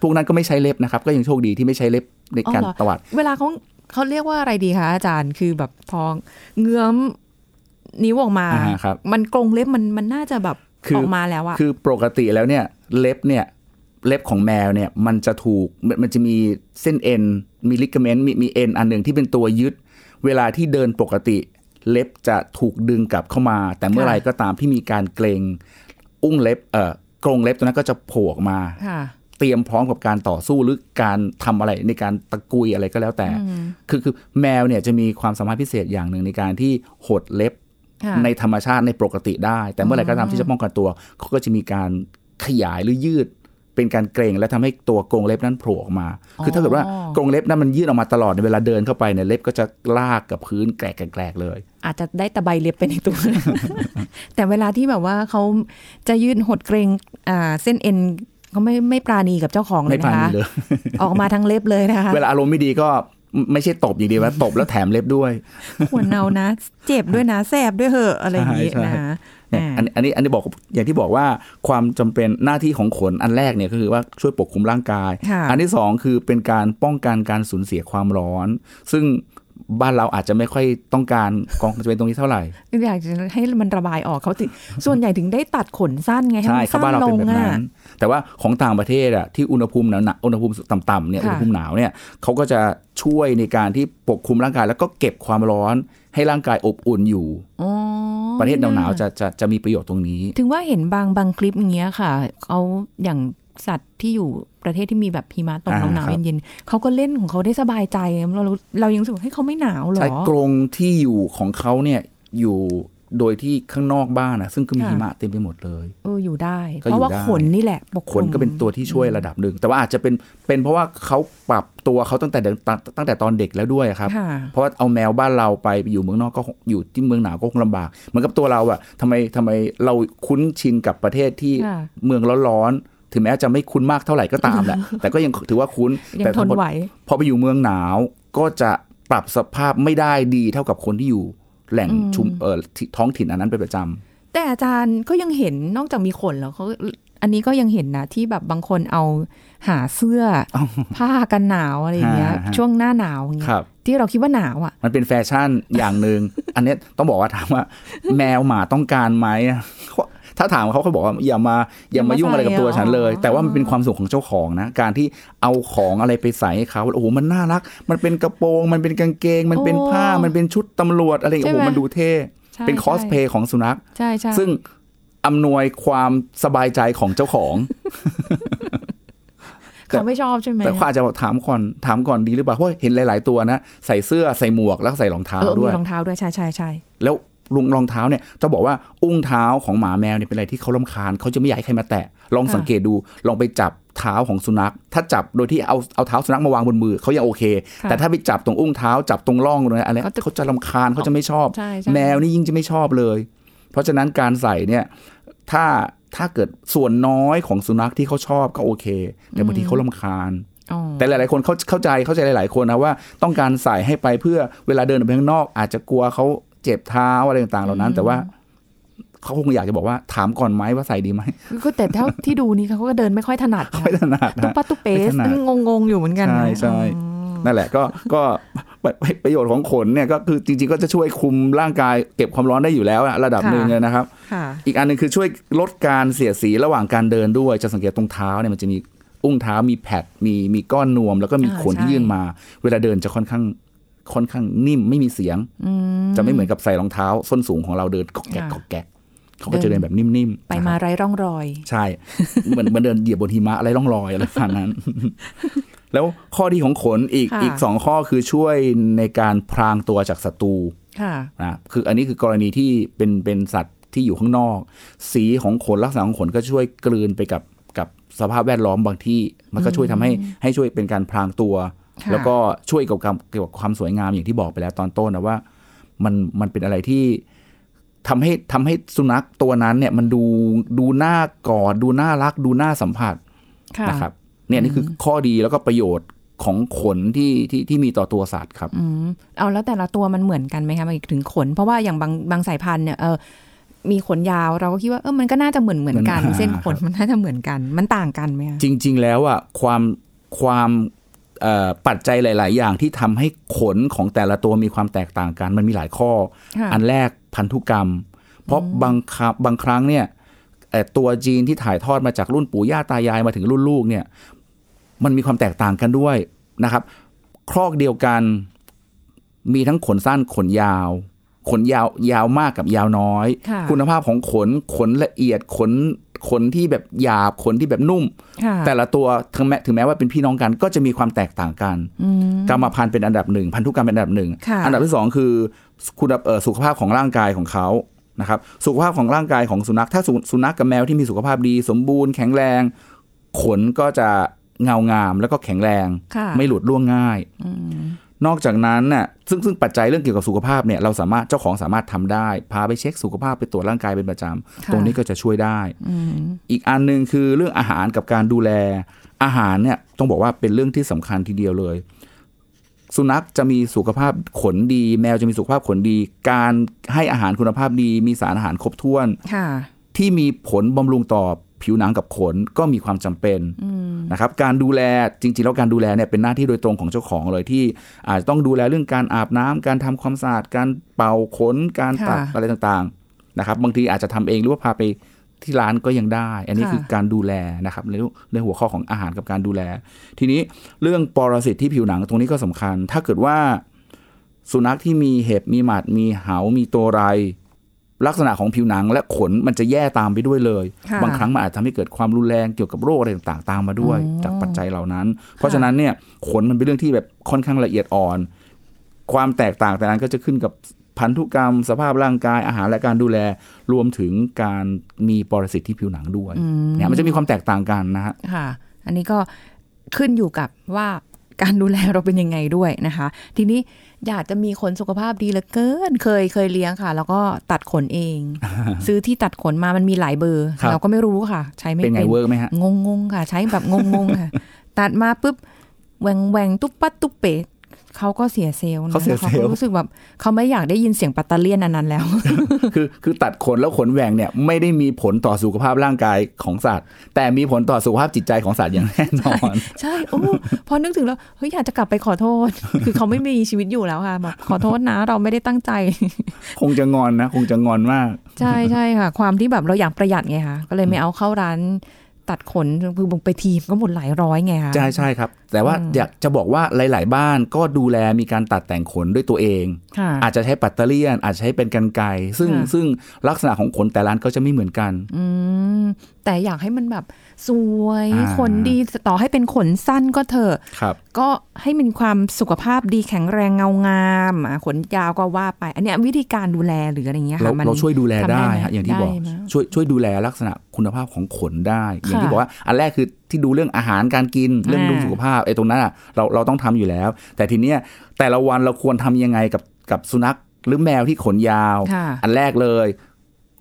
พวกนั้นก็ไม่ใช้เล็บนะครับ ก็ยังโชคดีที่ไม่ใช้เล็บในการอ๋อเหรอตวัด เวลาเขาเขาเรียกว่าอะไรดีคะอาจารย์คือแบบพอเงื้อมนิ้วออกมาอ่าครับมันกรงเล็บมันมันน่าจะแบบคือออกมาแล้วอะคือปกติแล้วเนี่ยเล็บเนี่ยเล็บของแมวเนี่ยมันจะถูกมันมันจะมีเส้นเอ็น มีลิกเมนต์มีมีเอ็นอันหนึ่งที่เป็นตัวยึด เวลาที่เดินปกติ เล็บจะถูกดึงกลับเข้ามา แต่เมื่อไหรก็ตามที่มีการเกรงอุ้งเล็บเอ่อกรงเล็บตัวนั้นก็จะโผล่ออกมาค่ะเตรียมพร้อมกับการต่อสู้หรือการทำอะไรในการตะกุยอะไรก็แล้วแต่ คือคือแมวเนี่ยจะมีความสามารถพิเศษอย่างหนึ่งในการที่หดเล็บค่ะในธรรมชาติในปกติได้ แต่เมื่อไหร่ก็ตามที่จะป้องกันตัวเขาก็จะมีการขยายหรือยืด เป็นการเกรงและทำให้ตัวกรงเล็บนั้นโผล่ออกมา คือถ้าเกิดว่ากรงเล็บนั้นมันยืดออกมาตลอดในเวลาเดินเข้าไปเนี่ยเล็บก็จะลากกับพื้นแกลกๆเลย อาจจะได้ตะไบเล็บไปในตัว แต่เวลาที่แบบว่าเขาจะยืดหดเกรงอ่าเส้นเอ็นเขาไม่ไม่ปราณีกับเจ้าของเลไม่ยพานะคะนีเลยออกมาทั้งเล็บเลยนะคะเวลาอารมณ์ไม่ดีก็ไม่ใช่ตบอย่างเดียวนะตบแล้วแถมเล็บด้วยควรเอานะ เจ็บด้วยนะแสบด้วยเหอะอะไรอย่างนี้ใช่ใช่นะคะ เนี่ยอ่าอันอันนี้อันนี้บอกอย่างที่บอกว่าความจำเป็นหน้าที่ของขนอันแรกเนี่ยก็คือว่าช่วยปกคุมร่างกายค่ะอันที่สองคือเป็นการป้องกันการสูญเสียความร้อน ซึ่ง บ้านเราอาจจะไม่ค่อยต้องการกองจะเป็นตรงนี้เท่าไหร่อยากจะให้มันระบายออกเขาถึงส่วนใหญ่ถึงได้ตัดขนสั้นไงให้ใช่มันครับสั้บ้านนเราลเป็นงแบบอะนั้น แต่ว่าของต่างประเทศอะที่อุณหภูมิหนาวๆอุณหภูมิต่ำๆเนี่ยค่ะอุณหภูมิหนาวเนี่ยเขาก็จะช่วยในการที่ปกคุมร่างกาย แล้วก็เก็บความร้อนให้ร่างกายอบอุ่นอยู่อ๋อประเทศหนาวๆจะจะจะมีประโยชน์ตรงนี้ ถึงว่าเห็นบางบางคลิปอย่างเงี้ยค่ะเขาอย่าง สัตว์ที่อยู่ประเทศที่มีแบบหิมะตกอ่าหนาวครับๆเย็นๆเขาก็เล่นของเขาได้สบายใจ เราเราเรายังรู้สึกว่าให้ยเขาไม่หนาวเหรอใช้กรงที่อยู่ของเขาเนี่ยอยู่โดยที่ข้างนอกบ้านนะซึ่งก็มีค่ะหิมะเต็มไปหมดเลย เอออยู่ได้ก็เพอยู่ราะว่าได้ขนนี่แหละปกคขลุนมก็เป็นตัวที่ช่วยระดับหนึ่ง แต่ว่าอาจจะเป็นเป็นเพราะว่าเขาปรับตัวเขาตั้งแต่เด็กตั้งตั้งแต่ตอนเด็กแล้วด้วยครับค่ะเพราะว่าเอาแมวบ้านเราไปอยู่เมืองนอกก็คงอยู่ที่เมืองหนาวก็คงลำบาก เหมือนกับตัวเราอะทำไมทำไมเราคุ้นชินกับประเทศที่ค่ะเมืองร้อนๆ ถึงแม้จะไม่คุ้นมากเท่าไหร่ก็ตามแหละ แต่ก็ยังถือว่าคุ้นยังแต่ทนไหวพอไปอยู่เมืองหนาวก็จะปรับสภาพไม่ได้ดีเท่ากับคนที่อยู่แหล่งชุมเอ่อที่ท้องถิ่นอันนั้นเป็นประจำแต่อาจารย์ก็ยังเห็นนอกจากมีขนแล้วเขาอันนี้ก็ยังเห็นนะที่แบบบางคนเอาหาเสื้ออผ้ากันหนาวอะไรอย่างเงี้ยฮะฮะช่วงหน้าหนาวอย่างเงี้คยรับที่เราคิดว่าหนาวอะ มันเป็นแฟชั่นอย่างหนึ่งอันเนี้ยต้องบอกว่าถามว่า แมวหมาต้องการไหมเขา ถ้าถามเขาเขาบอกว่าอย่ามาอย่ามายุ่งอะไรกับตัวฉันเลยอ๋อแต่ว่ามันเป็นความสุขของเจ้าของนะ การที่เอาของอะไรไปใส่ให้เขาโอ้โหมันน่ารัก มันเป็นกระโปรง มันเป็นกางเกง มันเป็นผ้ามันเป็นชุดตำรวจอะไรอย่างเงี้ยโอ้โหมันดูเท่ใช่เป็นคอสเพย์ของสุนัขใช่ใช่ซึ่งอำนวยความสบายใจของเจ้าของเขาไม่ชอบใช่ไหมแต่เขาอาจจะบอกถามก่อนถามก่อนดีหรือเปล่าเพราะเห็นหลาย ๆ ตัวนะ ใส่เสื้อใส่หมวกแล้วก็ใส่รองเท้าเออด้มีวยรองเท้าด้วยใช่ใช่ใช่แล้ว ลุงรองเท้าเนี่ยจะบอกว่าอุ้งเท้าของหมาแมวเนี่ยเป็นอะไรที่เขาลำคาญเขาจะไม่อยากให้ใครมาแตะลองสังเกตดูลองไปจับเท้าของสุนัข ถ้าจับโดยที่เอาเอาเท้าสุนัขมาวางบนมือเขายังโอเคะแต่ถ้าไปจับตรงอุ้งเท้าจับตรงร่องตรงนั้นอะไรเขาจะเขาจะลำคาญเขาจะไม่ชอบใช่ใช่แมวนี่ยิ่งจะไม่ชอบเลย เพราะฉะนั้นการใส่เนี่ยถ้าถ้าเกิดส่วนน้อยของสุนัขที่เขาชอบก็โอเค แต่บางทีเขาลำคาญอ๋อแต่หลาย ๆ คนเขาเข้าใจเข้าใจหลาย ๆ คนนะว่าต้องการใส่ให้ไปเพื่อเวลาเดินออกไปข้างนอก อาจจะกลัวเขา เจ็บเท้าอะไรต่างๆเหล่านั้น แต่ว่าเขาคงอยากจะบอกว่าถามก่อนไหมว่าใส่ดีไหมก็แต่เท่าที่ดูนี่เขาก็เดินไม่ค่อยถนัดนะไม่ถนัดตุ๊นะปัตตุเปสไม่ถนัดงงๆอยู่เหมือนกันนะใช่ใช่อ๋อนั่นแหละก็ก็ประโยชน์ของขนเนี่ยก็คือจริงๆก็จะช่วยคุมร่างกายเก็บความร้อนได้อยู่แล้วอะระดับหนึ่งเลยนะครับค่ะอีกอันหนึงคือช่วยลดการเสียดสีระหว่างการเดินด้วยจะสังเกตตรงเท้าเนี่ยมันจะมีอุ้งเท้ามีแพดมีมีก้อนนวม แล้วก็มีอ่าขนที่ใช่ยื่นมา เวลาเดินจะค่อนข้าง ค่อนข้างนิ่มไม่มีเสียงอืมจะไม่เหมือนกับใส่รองเท้า ส้นสูงของเราเดินกอกแกกค่ะกอกแกกเขาก็จะเดินแบบนิ่มๆ ไปนะครับมาไร้ร่องรอย ใช่ เหมือนเหมือนเดินเหยียบบนหิมะอะไรร่องรอยอะไรประมาณนั้น แล้วข้อดีของขนอีกค่ะอีกสองข้อคือช่วยในการพรางตัวจากศัตรูค่ะนะคืออันนี้คือกรณีที่เป็นเป็นสัตว์ที่อยู่ข้างนอก สีของขนลักษณะของขนก็ช่วยกลืนไปกับกับสภาพแวดล้อมบางที่ มันก็ช่วยทำให้ให้ช่วยเป็นการพรางตัวค่ะ แล้วก็ช่วยเกี่ยวกับเกี่ยวกับความสวยงามอย่างที่บอกไปแล้วตอนต้นนะว่า มันมันเป็นอะไรที่ทำให้ทำให้สุนัขตัวนั้นเนี่ยมันดูดูน่ากอดดูน่ารัก ดูน่าสัมผัสค่ะนะครับ เนี่ยนี่คือข้อดีแล้วก็ประโยชน์ของขนที่ที่ที่มีต่อตัวสัตว์ครับอืมเอาแล้วแต่ละตัวมันเหมือนกันไหมคะหมายถึงขน เพราะว่าอย่างบางบางสายพันธุ์เนี่ยเออมีขนยาวเราก็คิดว่าเออมันก็น่าจะเหมือนเหมือนกันมันเส้นขนครับมันน่าจะเหมือนกัน มันต่างกันไหมคะจริง ๆ แล้วอะความความเอ่อ ปัจจัยหลาย ๆ อย่างที่ทำให้ขนของแต่ละตัวมีความแตกต่างกัน มันมีหลายข้อค่ะอันแรกพันธุกรรม เพราะบางครับบางครั้งเนี่ยเอ่อตัวจีนที่ถ่ายทอดมาจากรุ่นปู่ย่าตายายมาถึงรุ่นลูกเนี่ยมันมีความแตกต่างกันด้วยนะครับ ครอกเดียวกันมีทั้งขนสั้นขนยาว ขนยาวยาวมากกับยาวน้อยค่ะคุณภาพของขนขนละเอียดขนขนที่แบบหยาบขนที่แบบนุ่มค่ะแต่ละตัวถึงแม้ถึงแม้ว่าเป็นพี่น้องกันก็จะมีความแตกต่างกันอืมกรรมพันธุ์เป็นอันดับหนึ่งพันธุกรรมเป็นอันดับหนึ่งค่ะอันดับที่สองคือคุณภาพเอ่อสุขภาพของร่างกายของเขานะครับสุขภาพของร่างกายของสุนัขถ้าสุสุนัขกับแมวที่มีสุขภาพดี สมบูรณ์แข็งแรง ขนก็จะเงางามแล้วก็แข็งแรงค่ะไม่หลุดร่วงง่ายอืม นอกจากนั้นน่ะซึ่งซึ่งปัจจัยเรื่องเกี่ยวกับสุขภาพเนี่ยเราสามารถเจ้าของสามารถทำได้ พาไปเช็คสุขภาพไปตรวจร่างกายเป็นประจำค่ะตรงนี้ก็จะช่วยได้อืมอีกอันหนึ่งคือเรื่องอาหารกับการดูแลอาหารเนี่ยต้องบอกว่าเป็นเรื่องที่สำคัญทีเดียวเลย สุนัขจะมีสุขภาพขนดี แมวจะมีสุขภาพขนดี การให้อาหารคุณภาพดี มีสารอาหารครบถ้วนค่ะที่มีผลบำรุงต่อ ผิวหนังกับขนก็มีความจำเป็นอืมนะครับการดูแลจริงๆแล้วการดูแลเนี่ยเป็นหน้าที่โดยตรงของเจ้าของเลยที่อาจจะต้องดูแลเรื่องการอาบน้ำการทำความสะอาดการเป่าขนการตัดค่ะอะไรต่างๆนะครับบางทีอาจจะทำเองหรือว่าพาไปที่ร้านก็ยังได้ อันนี้ค่ะคือการดูแลนะครับในในหัวข้อของอาหารกับการดูแล ทีนี้เรื่องปรสิตที่ผิวหนังตรงนี้ก็สำคัญ ถ้าเกิดว่าสุนัขที่มีเห็บมีหมัดมีเหา มีตัวไร ลักษณะของผิวหนังและขนมันจะแย่ตามไปด้วยเลยค่ะบางครั้งมันอาจทำให้เกิดความรุนแรงเกี่ยวกับโรคอะไรต่างๆตามมาด้วยอ๋อจากปัจจัยเหล่านั้น เพราะฉะนั้นเนี่ยขนมันเป็นเรื่องที่แบบค่อนข้างละเอียดอ่อน ความแตกต่างแต่นั้นก็จะขึ้นกับพันธุกรรมสภาพร่างกายอาหารและการดูแลรวมถึงการมีปรสิตที่ผิวหนังด้วยเนี่ยมันจะมีความแตกต่างกันนะฮะค่ะ อันนี้ก็ขึ้นอยู่กับว่าการดูแลเราเป็นยังไงด้วยนะคะ ทีนี้ อยากจะมีขนสุขภาพดีเหลือเกิน เคยเคยเลี้ยงค่ะ แล้วก็ตัดขนเอง ซื้อที่ตัดขนมามันมีหลายเบอร์ครับเราก็ไม่รู้ค่ะ ใช้ไม่เป็นไงเป็น work ไหมฮะงงงๆค่ะ ใช้แบบงงงๆค่ะ ตัดมาปุ๊บแหว่งแหว่งตุ๊บปัดตุ๊บเป๋ เขาก็เสีย self นะเขาเสีย self ก็รู้สึกแบบเขาไม่อยากได้ยินเสียงปัตเตอร์เลียนอันนั้นแล้ว คือคือตัดขนแล้วขนแหว่งเนี่ยไม่ได้มีผลต่อสุขภาพร่างกายของสัตว์ แต่มีผลต่อสุขภาพจิตใจของสัตว์อย่างแน่นอน ใช่โอ้พอนึกถึงแล้วเฮ้ยอยากจะกลับไปขอโทษ คือเขาไม่มีชีวิตอยู่แล้วค่ะแบบขอโทษนะเราไม่ได้ตั้งใจ คงจะงอนนะ คงจะงอนมาก ใช่ใช่ค่ะ ความที่แบบเราอยากประหยัดไงคะก็เลยไม่เอาเข้าร้าน ตัดขนคือไปทีมก็หมดหลายร้อยไงคะใช่ใช่ครับ แต่ว่าอืมอยากจะบอกว่าหลาย ๆ บ้านก็ดูแลมีการตัดแต่งขนด้วยตัวเองค่ะอาจจะใช้ปัตเตอร์เลียนอาจจะใช้เป็นกันไกรซึ่งค่ะซึ่งลักษณะของขนแต่ละอันก็จะไม่เหมือนกันอืมแต่อยากให้มันแบบสวยอ่าขนดีต่อให้เป็นขนสั้นก็เถอะครับก็ให้มีความสุขภาพดีแข็งแรงเงางามอะขนยาวก็ว่าไป อันเนี้ยวิธีการดูแลหรืออะไรอย่างเงี้ยเราค่ะมันเราช่วยดูแลทำได้ได้ไหมฮะอย่างที่บอกได้ไหมช่วยช่วยดูแลลักษณะคุณภาพของขนได้ อย่างที่ค่ะบอกว่าอันแรกคือที่ดูเรื่องอาหารการกินเรื่องอ่าดูสุขภาพไอ้ตรงนั้นอะเราเราต้องทำอยู่แล้ว แต่ทีเนี้ยแต่ละวันเราควรทำยังไงกับกับสุนัขหรือแมวที่ขนยาวค่ะอันแรกเลย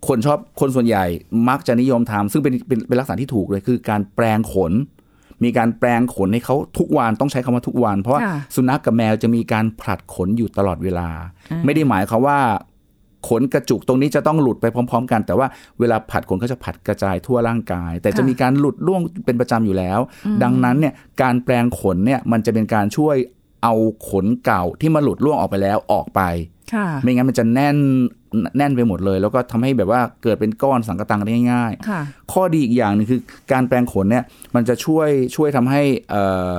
คนชอบคนส่วนใหญ่มักจะนิยมทำซึ่งเป็นเป็นเป็นลักษณะที่ถูกเลยคือการแปลงขน มีการแปลงขนให้เขาทุกวันต้องใช้คำว่าทุกวัน เพราะว่าค่ะสุนัขกับแมวจะมีการผลัดขนอยู่ตลอดเวลา ไม่ได้หมายความว่าขนกระจุกตรงนี้จะต้องหลุดไปพร้อม ๆ กัน แต่ว่าเวลาผัดขนเขาจะผัดกระจายทั่วร่างกาย แต่จะค่ะมีการหลุดร่วงเป็นประจำอยู่แล้ว ดังนั้นเนี่ยการแปลงขนเนี่ยมันจะเป็นการช่วยเอาขนเก่าที่มาหลุดร่วงออกไปแล้วออกไปค่ะไม่งั้นมันจะแน่น แน่นไปหมดเลย แล้วก็ทำให้แบบว่าเกิดเป็นก้อนสังกะตังได้ง่ายค่ะๆข้อดีอีกอย่างหนึงคือการแปลงขนเนี่ยมันจะช่วยช่วยทำให้เอ่อ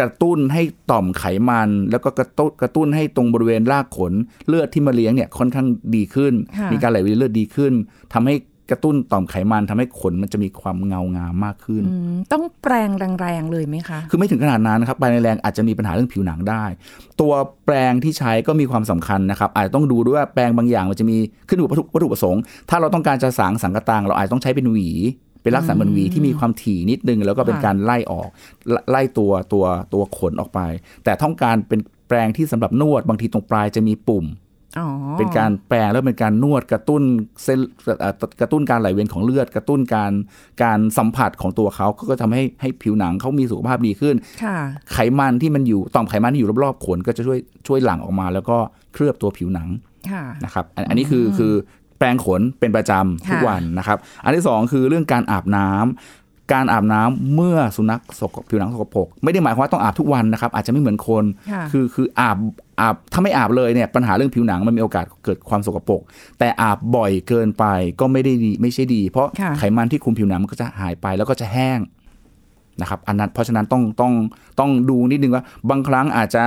กระตุ้นให้ต่อมไขมัน แล้วก็กระตุ้นกระตุ้นให้ตรงบริเวณรากขน เลือดที่มาเลี้ยงเนี่ยค่อนข้างดีขึ้นค่ะมีการไหลเวียนเลือดดีขึ้นทำให้ กระตุ้นต่อมไขมันทำให้ขนมันจะมีความเงางามมากขึ้นอืมต้องแปลงแรงๆเลยไหมคะ คือไม่ถึงขนาดนั้นนะครับปลายแรงอาจจะมีปัญหาเรื่องผิวหนังได้ ตัวแปรงที่ใช้ก็มีความสำคัญนะครับ อาจจะต้องดูด้วยว่าแปรงบางอย่างมันจะมีขึ้นอยู่กับวัตถุวัตถุประสงค์ ถ้าเราต้องการจะสางสังกะตังเราอาจจะต้องใช้เป็นหวีเป็นลักษณะเหมือนหวีที่มีความถี่นิดนึง แล้วก็เป็นค่ะการไล่ออกไล่ไล่ตัวตัวตัวขนออกไป แต่ต้องการเป็นแปรงที่สำหรับนวดบางทีตรงปลายจะมีปุ่มอ๋อ เป็นการแปลงแล้วเป็นการนวดกระตุ้นเส้นเอ่อกระตุ้นการไหลเวียนของเลือด กระตุ้นการการสัมผัสของตัวเขาก็ทำให้ให้ผิวหนังเขามีสุขภาพดีขึ้นค่ะไขมันที่มันอยู่ต่อมไขมันที่อยู่รอบๆขนก็จะช่วยช่วยหลั่งออกมา แล้วก็เคลือบตัวผิวหนังค่ะนะครับอันอันนี้คือคือแปรงขนเป็นประจำทุกค่ะวันนะครับ อันที่สองคือเรื่องการอาบน้ำ การอาบน้ำเมื่อสุนัขสกผิวหนังสกปรกไม่ได้หมายความว่าต้องอาบทุกวันนะครับ อาจจะไม่เหมือนคนค่ะคือคืออาบอาบถ้าไม่อาบเลยเนี่ยปัญหาเรื่องผิวหนังมันมีโอกาสเกิดความสกปรกแต่อาบบ่อยเกินไปก็ไม่ได้ดีไม่ใช่ดี เพราะค่ะไขมันที่คลุมผิวหนังมันก็จะหายไปแล้วก็จะแห้งนะครับอันนั้นเพราะฉะนั้นต้องต้องต้องดูนิดนึงว่า บางครั้งอาจจะ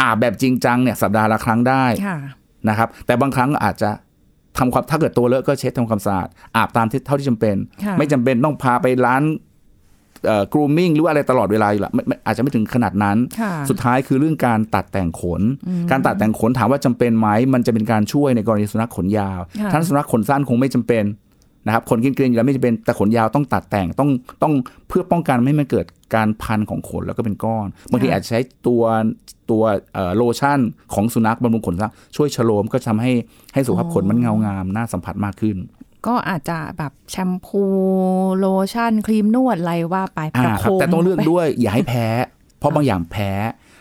อาบแบบจริงจังเนี่ยสัปดาห์ละครั้งได้ค่ะนะครับ แต่บางครั้งอาจจะ ทำความถ้าเกิดตัวเลอะก็เช็ดทำความสะอาดอาบตามที่เท่าที่จำเป็นค่ะไม่จำเป็นต้องพาไปร้านเอ่อ grooming หรือว่าอะไรตลอดเวลาอยู่ละไม่ไม่อาจจะไม่ถึงขนาดนั้นค่ะสุดท้ายคือเรื่องการตัดแต่งขน การตัดแต่งขนถามว่าจำเป็นไหมมันจะเป็นการช่วยในกรณีสุนัขขนยาวค่ะถ้าสุนัขขนสั้นคงไม่จำเป็นนะครับขนกินเกลียนอยู่แล้วไม่จำเป็นแต่ขนยาวต้องตัดแต่งต้องต้องเพื่อป้องกันไม่ให้มันเกิด การพันของขนแล้วก็เป็นก้อนบางทีอาจจะใช้ตัวตัวเอ่อโลชั่นของสุนัขบำรุงขนสุนัขช่วยชโลมก็ทำให้ให้สุขภาพขนมันเงางามน่าสัมผัสมากขึ้น ก็อาจจะแบบแชมพูโลชั่น ครีมนวดอะไรว่าไปปอ่าระคโครับมแต่ต้องเลือกไปด้วยอย่าให้แพ้ เพราะบางอย่างแพ้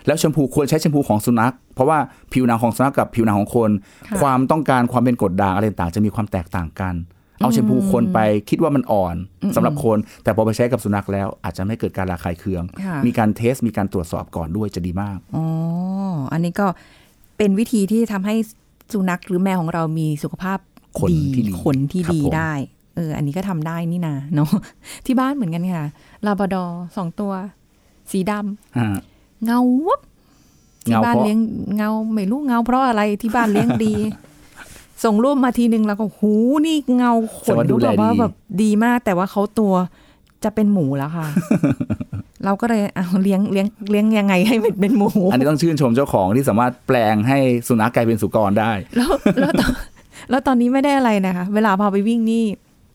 แล้วแชมพูควรใช้แชมพูของสุนัข เพราะว่าผิวหนังของสุนัขกับผิวหนังของคนค่ะความต้องการความเป็นกรดด่างอะไรต่างๆจะมีความแตกต่างกัน เอาแชมพูคนไปคิดว่ามันอ่อนสำหรับคน แต่พอไปใช้กับสุนัขแล้ว อาจจะไม่เกิดการระคายเคืองค่ะมีการเทส มีการตรวจสอบก่อนด้วยจะดีมากอ๋ออันนี้ก็เป็นวิธีที่ทำให้สุนัขหรือแมวของเรามีสุขภาพขนที่ดีขนที่ครับดีผมได้เอออันนี้ก็ทำได้นี่นะเนาะที่บ้านเหมือนกันค่ะลาบราดอร์สองตัว สีดำอ่าเงาวับที่เงาบ้านเพราะเลี้ยงเงาไม่รู้เงาเพราะอะไรที่บ้านเลี้ยงดี ส่งรูปมาทีนึงแล้วก็หูนี่เงาขแสดงนว่าดูเขาแลบอกว่าดีแบบดีมาก แต่ว่าเขาตัวจะเป็นหมูแล้วค่ะ เราก็เลยเอาเลี้ยงเลี้ยงเลี้ยงยังไงให้มันเป็นหมู อันนี้ต้องชื่นชมเจ้าของที่สามารถแปลงให้สุนัขกลายเป็นสุกรได้ แล้วแล้วตอนแล้วตอนนี้ไม่ได้อะไรนะคะ เวลาพาไปวิ่งนี่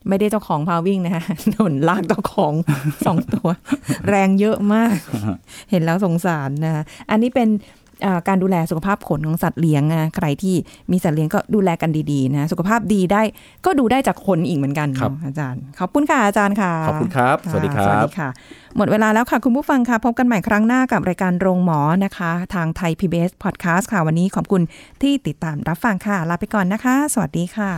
ไม่ได้เจ้าของพาวิ่งนะคะหนุนลากเจ้าของสองตัว แรงเยอะมาก เห็นแล้วสงสารนะคะอันนี้เป็นอ่า การดูแลสุขภาพขนของสัตว์เลี้ยงนะใครที่มีสัตว์เลี้ยงก็ดูแลกันดีๆนะสุขภาพดีได้ก็ดูได้จากคนอีกเหมือนกันครับเนาะอาจารย์ขอบคุณค่ะอาจารย์ค่ะขอบคุณครับะสวัสดีครัสวัสบดีค่ะ หมดเวลาแล้วค่ะคุณผู้ฟังค่ะพบกันใหม่ครั้งหน้ากับรายการโรงหมอนะคะ ทางไทย PBS Podcast ค่ะวันนี้ขอบคุณที่ติดตามรับฟังค่ะลาไปก่อนนะคะ สวัสดีค่ะ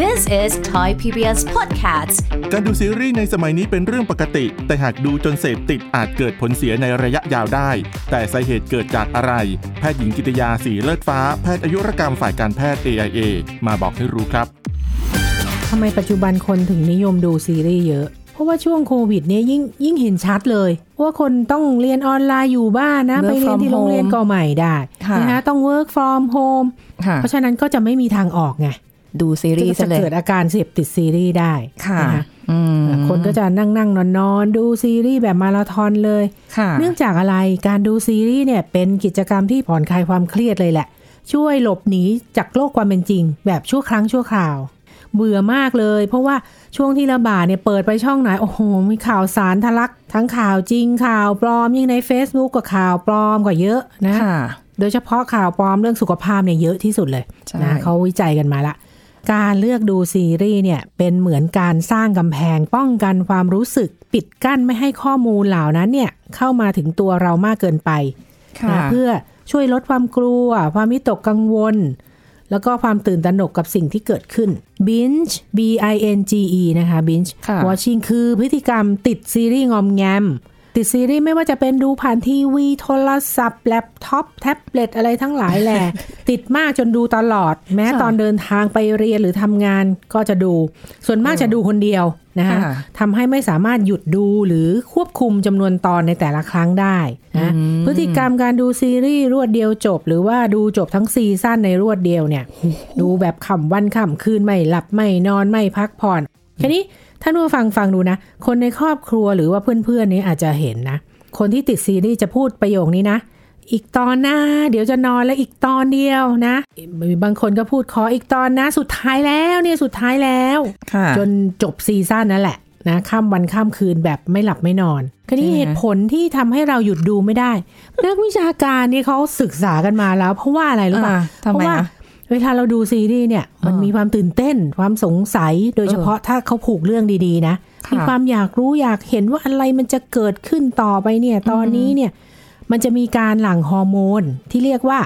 This is Thai PBS Podcast. การดูซีรีส์ในสมัยนี้เป็นเรื่องปกติ แต่หากดูจนเสพติดอาจเกิดผลเสียในระยะยาวได้ แต่สาเหตุเกิดจากอะไรแพทย์หญิงกิตยาสีเลิศฟ้า แพทย์อายุรกรรมฝ่ายการแพทย์ AIA มาบอกให้รู้ครับทำไมปัจจุบันคนถึงนิยมดูซีรีส์เยอะเพราะว่าช่วงโควิดเนี่ยยิ่งยิ่งเห็นชัดเลยว่าคนต้องเรียนออนไลน์อยู่บ้านนะ Work ไปเรียน from ที่โรงเรียน home ก็ไม่ได้ค่ะนะคะต้อง work from home ค่ะเพราะฉะนั้นก็จะไม่มีทางออกไงดูซีรีส์จะซะเลยเกิดอาการเสพติดซีรีส์ได้ค่ะนะคะอืม คนก็จะนั่งนั่งนอนนอนๆดูซีรีส์แบบมาราธอนเลยค่ะเนื่องจากอะไรการดูซีรีส์เนี่ยเป็นกิจกรรมที่ผ่อนคลายความเครียดเลยแหละ ช่วยหลบหนีจากโลกความเป็นจริง แบบชั่วครั้งชั่วคราว เบื่อมากเลย เพราะว่าช่วงที่ระบาดเนี่ยเปิดไปช่องไหนโอ้โหมีข่าวสารทะลัก ทั้งข่าวจริงข่าวปลอมยิ่งใน Facebook ก็ข่าวปลอมกว่าเยอะนะค่ะโดยเฉพาะข่าวปลอมเรื่องสุขภาพเนี่ยเยอะที่สุดเลยใช่นะเขาวิจัยกันมาละ การเลือกดูซีรีส์เนี่ยเป็นเหมือนการสร้างกำแพงป้องกันความรู้สึก ปิดกั้นไม่ให้ข้อมูลเหล่านั้นเนี่ยเข้ามาถึงตัวเรามากเกินไปค่ะนะเพื่อช่วยลดความกลัว ความวิตกกังวล แล้วก็ความตื่นตระหนกกับสิ่งที่เกิดขึ้น binge b i n g e นะคะ binge ค่ะ watching คือพฤติกรรมติดซีรีส์งอมแงม ติดซีรีส์ไม่ว่าจะเป็นดูผ่านทีวี โทรศัพท์ แล็ปท็อป แท็บเล็ตอะไรทั้งหลายแหละ ติดมากจนดูตลอด แม้ค่ะตอนเดินทางไปเรียนหรือทำงานก็จะดู ส่วนมากจะดูคนเดียวนะคะค่ะทำให้ไม่สามารถหยุดดูหรือควบคุมจำนวนตอนในแต่ละครั้งได้นะพฤติกรรมการดูซีรีส์รวดเดียวจบ หรือว่าดูจบทั้งซีซั่นในรวดเดียวเนี่ย ดูแบบขำวันขำคืนไม่หลับไม่นอนไม่พักผ่อนทีนี้ ท่านผู้ฟังฟังดูนะ คนในครอบครัวหรือว่าเพื่อนๆนี้อาจจะเห็นนะ คนที่ติดซีรีส์จะพูดประโยคนี้นะ อีกตอนนะ เดี๋ยวจะนอนแล้วอีกตอนเดียวนะ บางคนก็พูดขออีกตอนนะ สุดท้ายแล้วเนี่ยสุดท้ายแล้วค่ะจนจบซีซั่นนั่นแหละนะข้ามวันข้ามคืนแบบไม่หลับไม่นอนคราวนี้ใช่ไหมเหตุผลที่ทำให้เราหยุดดูไม่ได้ นักวิชาการนี่เขาศึกษากันมาแล้ว เพราะว่าอะไรรู้ป่ะอ่าเพราะว่าทำไมคะ เวลาเราดูซีรีส์เนี่ยมันเออมีความตื่นเต้น ความสงสัยโดยเฉพาะถ้าเขาผูกเรื่องดีๆนะค่ะมีความอยากรู้อยากเห็นว่าอะไรมันจะเกิดขึ้นต่อไปเนี่ย ตอนนี้เนี่ยมันจะมีการหลั่งฮอร์โมนที่เรียกว่า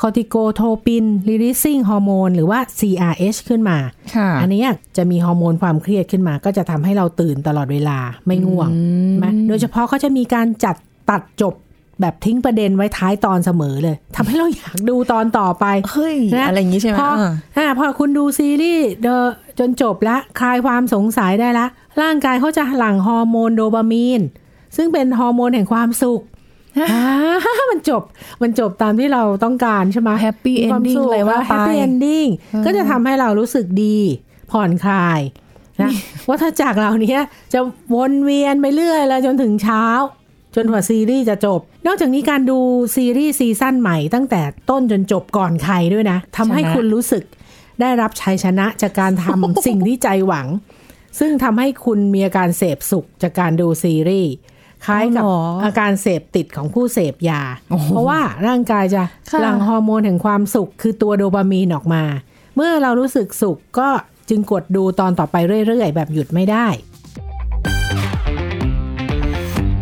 คอร์ติโกโทปิน releasing ฮอร์โมนหรือว่า CRH ขึ้นมาค่ะอันเนี้ยจะมีฮอร์โมนความเครียดขึ้นมา ก็จะทำให้เราตื่นตลอดเวลาไม่ง่วงใช่ไหมโดยเฉพาะเขาจะมีการจัดตัดจบ แบบทิ้งประเด็นไว้ท้ายตอนเสมอเลยทำให้เราอยากดูตอนต่อไปเฮ้ยนะอะไรอย่างนี้ใช่ไหมพอเอออ่าพอคุณดูซีรีส์เดอจนจบละคลายความสงสัยได้ละ ร่างกายเขาจะหลั่งฮอร์โมนโดปามีน ซึ่งเป็นฮอร์โมนแห่งความสุขอ่ามันจบมันจบตามที่เราต้องการใช่ไหม Happy ending มีความสุขเลยว่าไป happy endingก็จะทำให้เรารู้สึกดี ผ่อนคลายนะว่าถ้าจากเหล่านี้จะวนเวียนไปเรื่อยแล้วจนถึงเช้า จนกว่าซีรีส์จะจบ นอกจากนี้การดูซีรีส์ซีซั่นใหม่ตั้งแต่ต้นจนจบก่อนใครด้วยนะทำให้ชนะคุณรู้สึกได้รับชัยชนะจากการทำสิ่งที่ใจหวัง ซึ่งทำให้คุณมีอาการเสพสุขจากการดูซีรีส์คล้ายกับอ๋อเหรออาการเสพติดของผู้เสพยาโอ้โหเพราะว่าร่างกายจะค่ะหลั่งฮอร์โมนแห่งความสุข คือตัวโดปามีนออกมา เมื่อเรารู้สึกสุขก็จึงกดดูตอนต่อไปเรื่อยๆ แบบหยุดไม่ได้